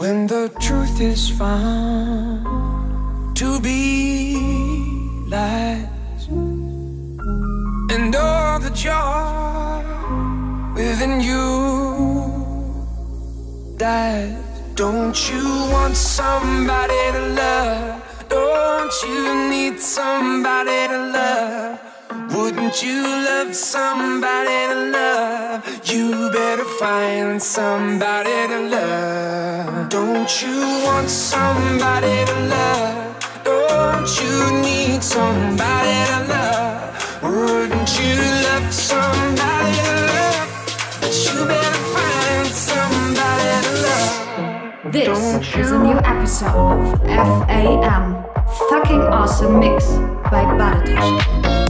When the truth is found to be lies, and all the joy within you dies. Don't you want somebody to love? Don't you need somebody to love? Wouldn't you love somebody to love? You better find somebody to love. Don't you want somebody to love? Don't you need somebody to love? Wouldn't you love somebody to love? But you better find somebody to love. This is a new episode of FAM Fucking Awesome Mix by. Now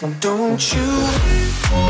Don't you?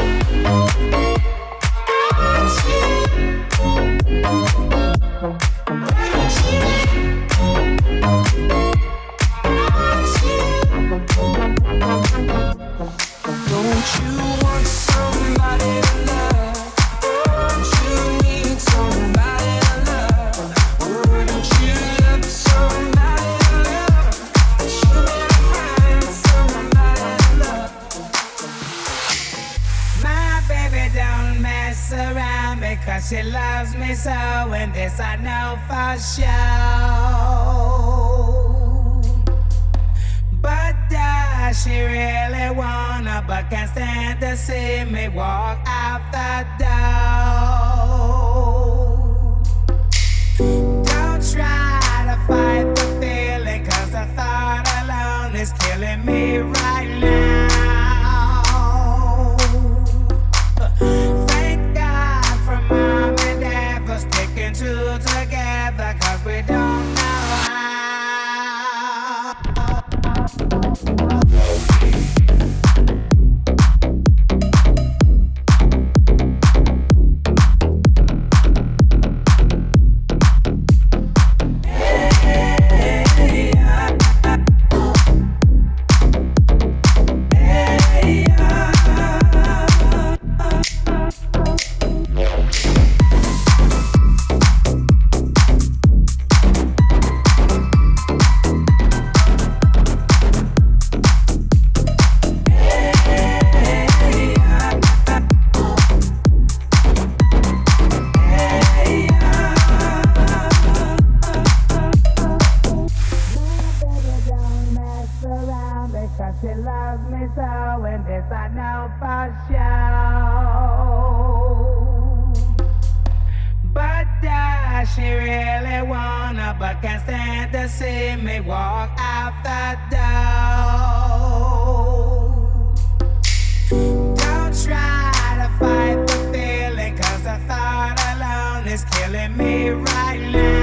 She loves me so, and this I know for sure. But does she really wanna, but can't stand to see me walk out the door? Don't try to fight the feeling, cause the thought alone is killing me right now.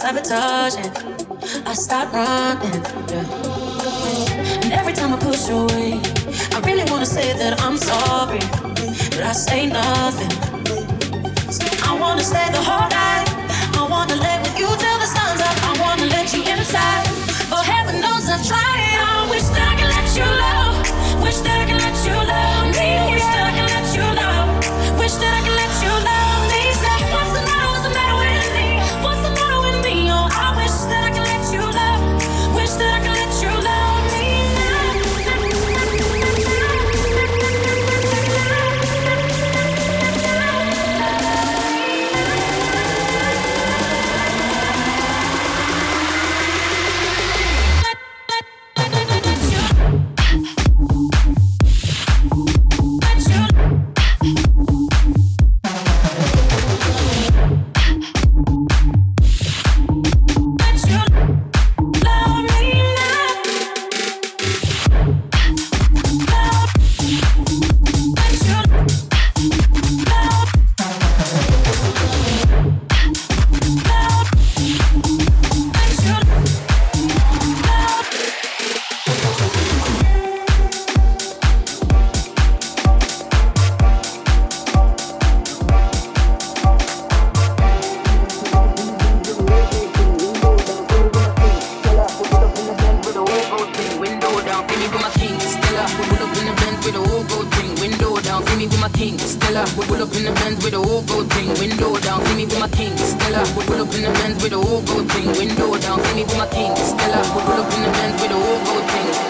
Feel I start running. Yeah. And every time I push away, I really wanna say that I'm sorry, but I say nothing. So I wanna stay the whole night. I wanna lay with you till the sun's up. I wanna let you inside. But heaven knows I've tried. I wish that I could let you love. Wish that I could let you love me. Wish that I could let you love. Wish that I could let you love see me with my king, Stella. We pull up in the Benz with a whole gold thing. Window down, see me with my king, Stella. We pull up in the Benz with a whole gold thing. Window down, see me with my king, Stella. We pull up in the Benz with a whole gold thing.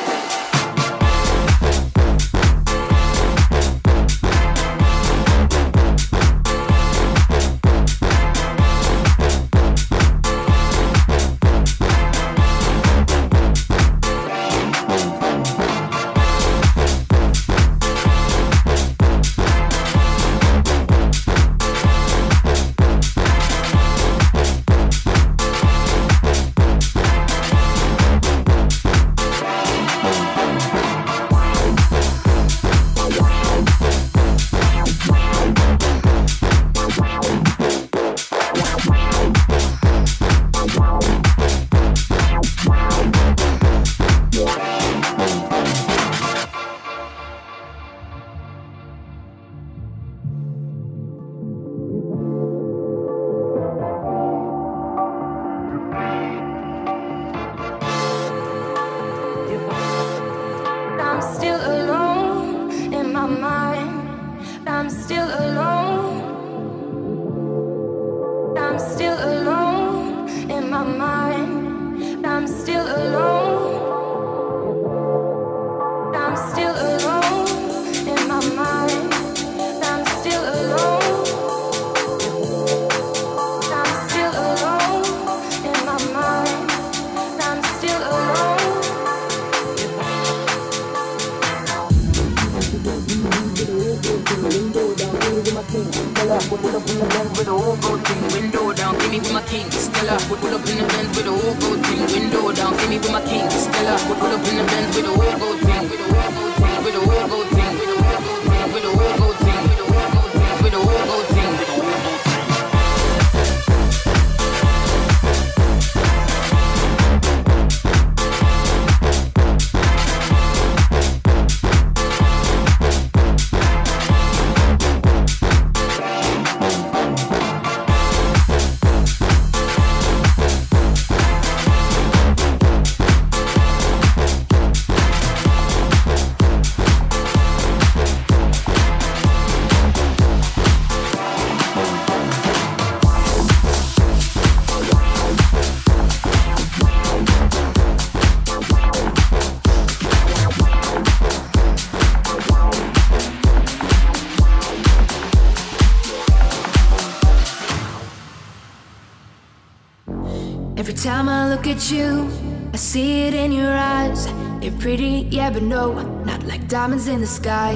At you, I see it in your eyes. You're pretty, yeah, but no, not like diamonds in the sky.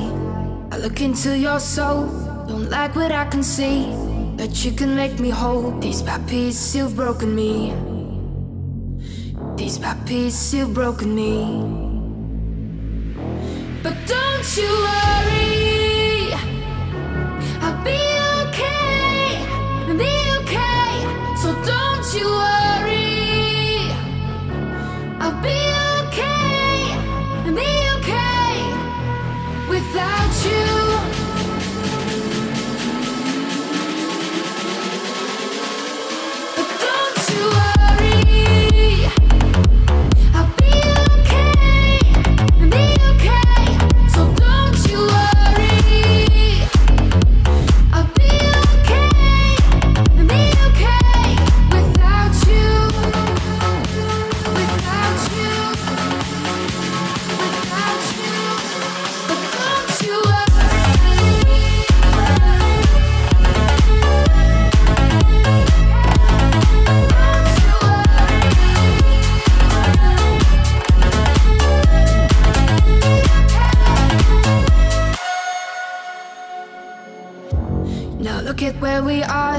I look into your soul, don't like what I can see. But you can make me whole. Piece by piece, you've broken me. Piece by piece, you've broken me. But don't you worry, I'll be okay, be okay. So don't you worry. Look at where we are.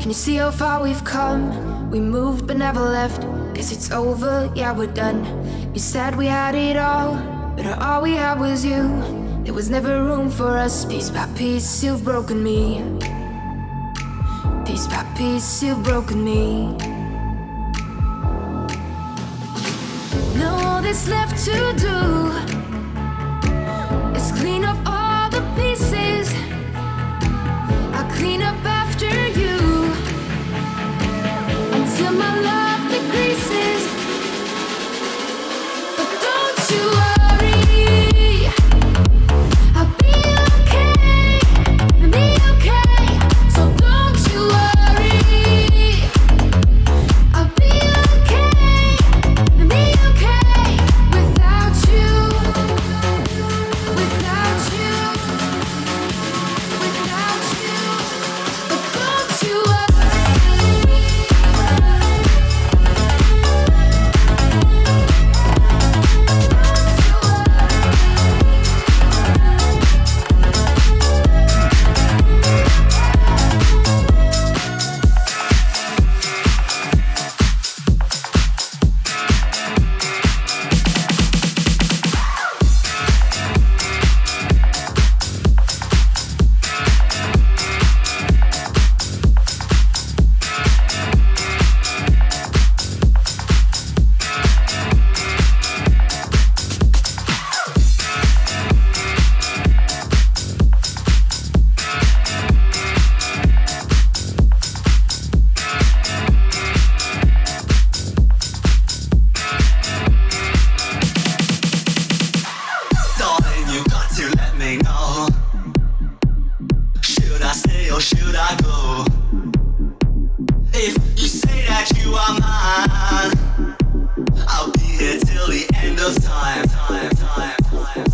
Can you see how far we've come? We moved but never left. Guess it's over, yeah, we're done. You said we had it all, but all we had was you. There was never room for us. Piece by piece, you've broken me. Piece by piece, you've broken me. Now all that's left to do is clean up all the pieces. Clean up after you. Until my love or should I go? If you say that you are mine, I'll be here till the end of time. time, time, time, time.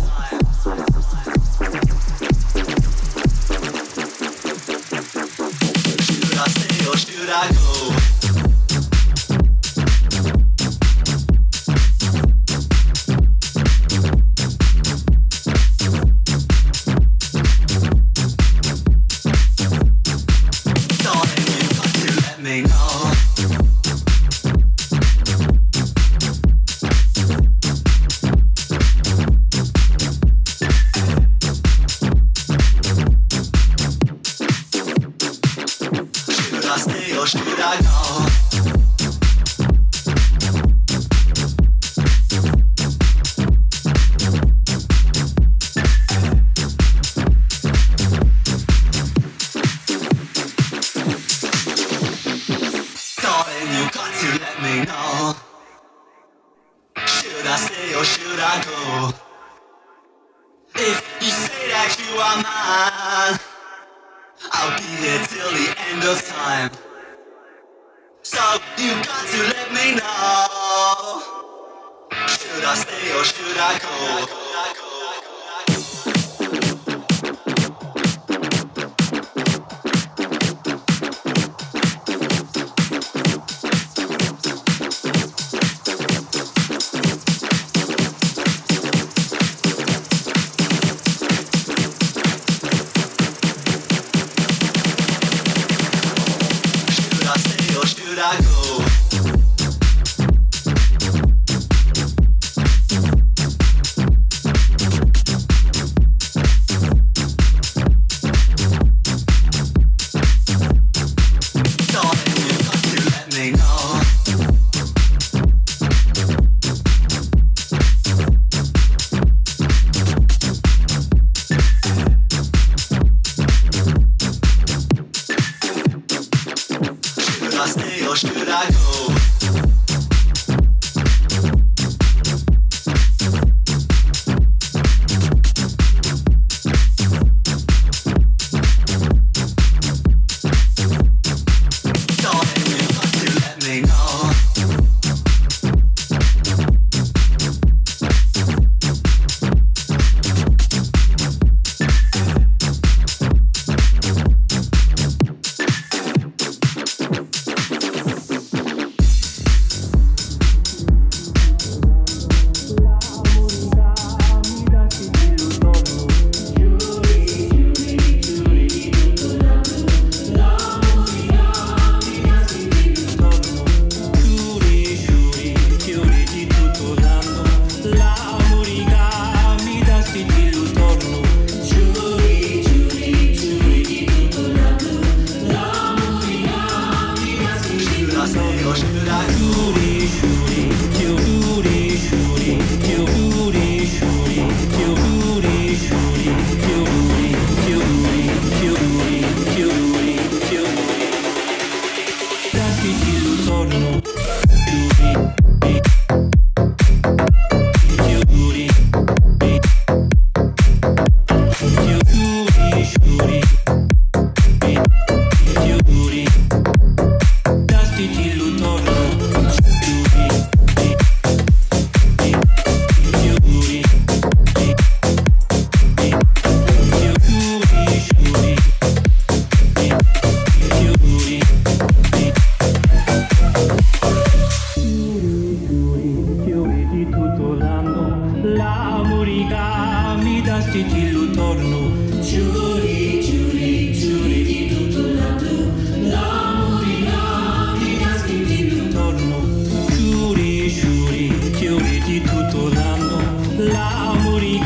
Vestiti l'utorno Giuri, giuri, giuri di tutto lato L'amore, l'amore, vestiti l'utorno Giuri, giuri, giuri di tutto l'anno L'amore,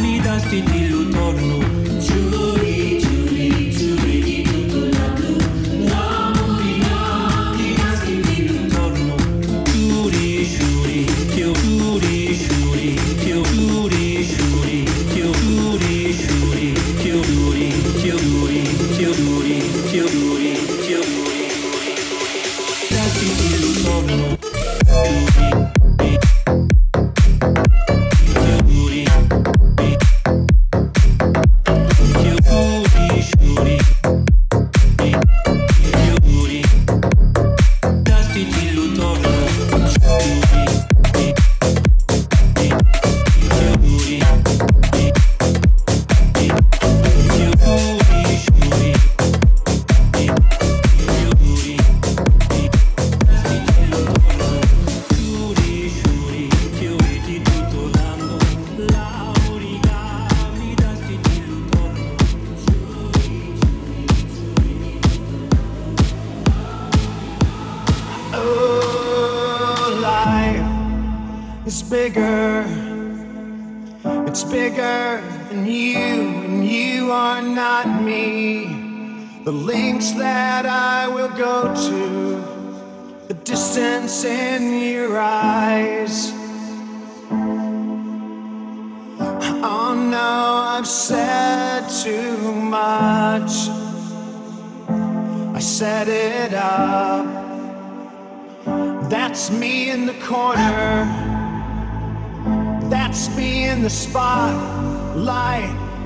mi vestiti l'utorno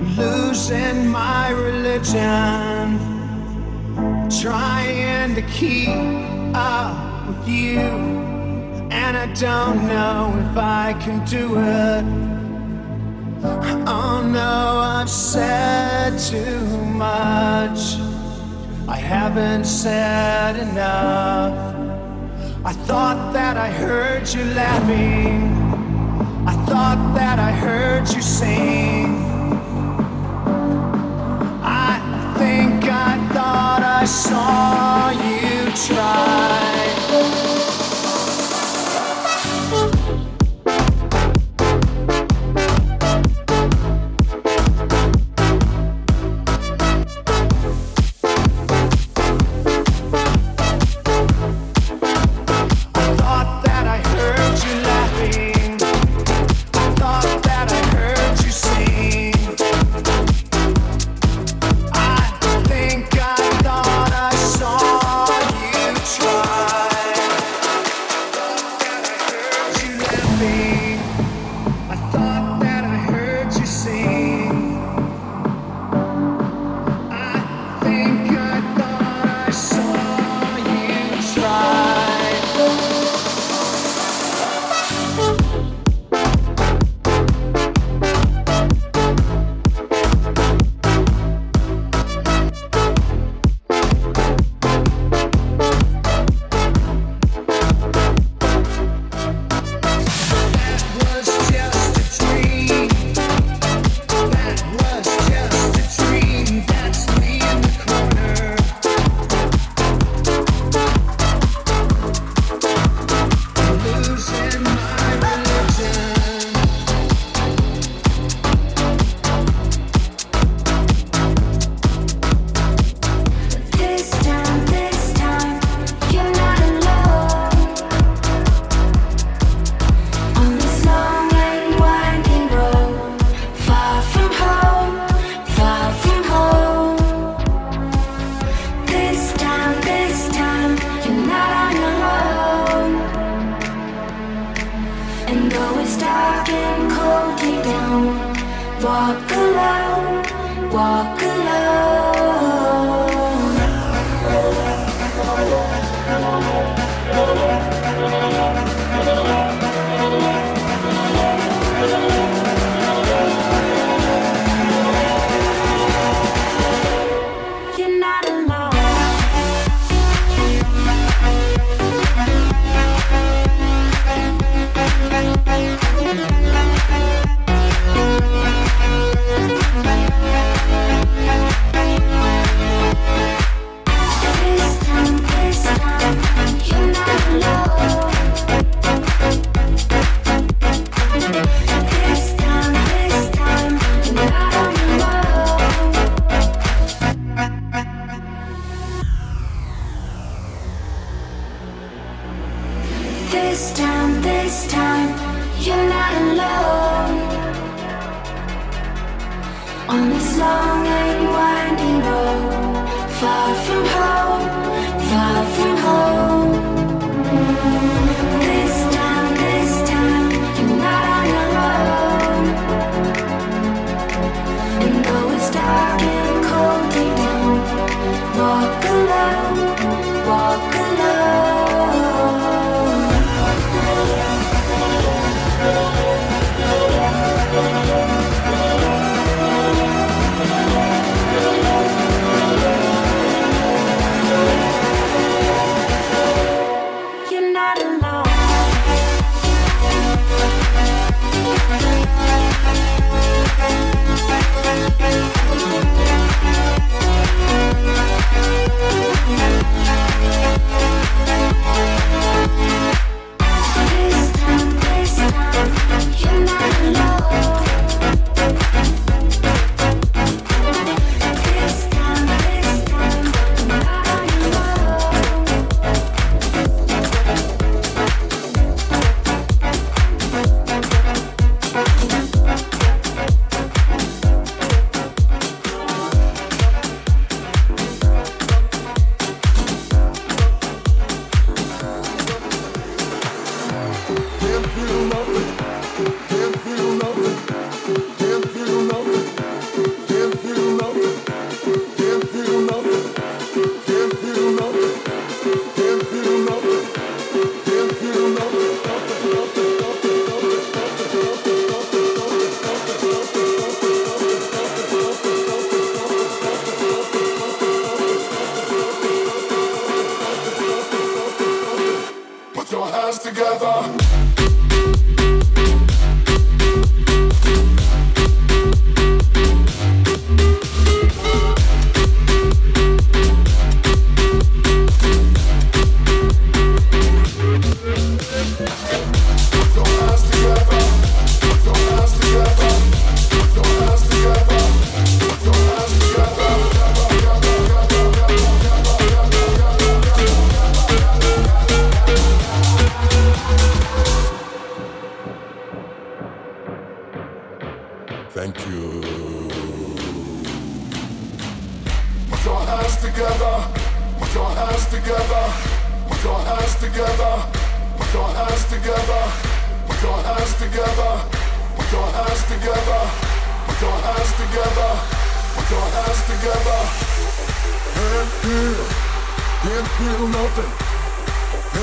losing my religion, trying to keep up with you, and I don't know if I can do it. Oh no, I've said too much. I haven't said enough. I thought that I heard you laughing. I thought that I heard you sing. thought I saw you try.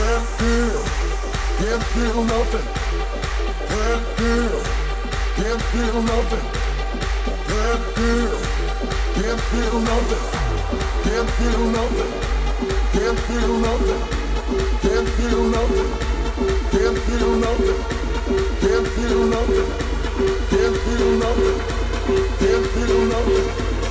Can't feel, can't feel nothing. Can't feel, can't feel nothing. Can't feel, can't feel nothing. Can't feel nothing. Can't feel nothing. Can't feel nothing. Can't feel nothing. Can't feel nothing. Can't feel nothing. Can't feel nothing.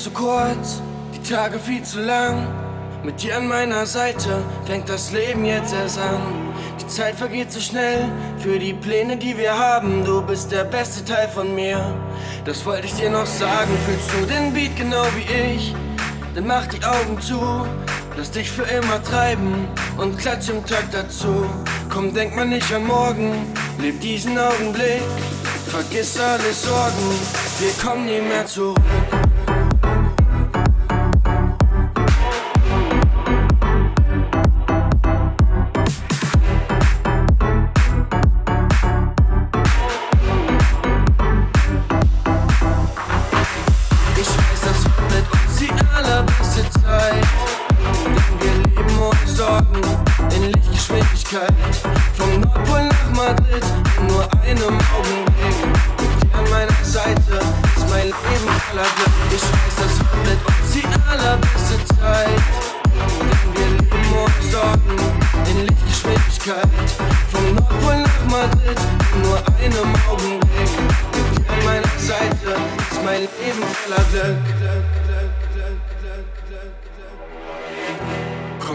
zu kurz, die Tage viel zu lang. Mit dir an meiner Seite fängt das Leben jetzt erst an. Die Zeit vergeht so schnell für die Pläne, die wir haben. Du bist der beste Teil von mir. Das wollte ich dir noch sagen. Fühlst du den Beat genau wie ich? Dann mach die Augen zu, lass dich für immer treiben und klatsch im Tag dazu. Komm, denk mal nicht an morgen, leb diesen Augenblick, vergiss alle Sorgen, wir kommen nie mehr zurück.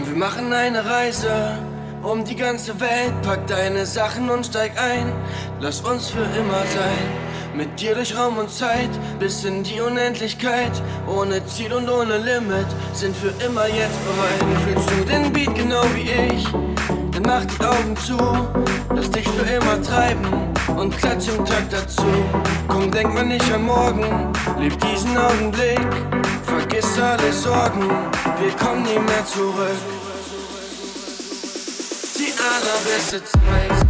Komm, wir machen eine Reise um die ganze Welt. Pack deine Sachen und steig ein. Lass uns für immer sein. Mit dir durch Raum und Zeit bis in die Unendlichkeit. Ohne Ziel und ohne Limit sind für immer jetzt bereit. Fühlst du den Beat genau wie ich? Dann mach die Augen zu. Lass dich für immer treiben und klatsch im Takt dazu. Komm, denk mal nicht an morgen. Leb diesen Augenblick. Vergiss alle Sorgen. Wir kommen nie mehr zurück. Die allerbeste Zeit. aller,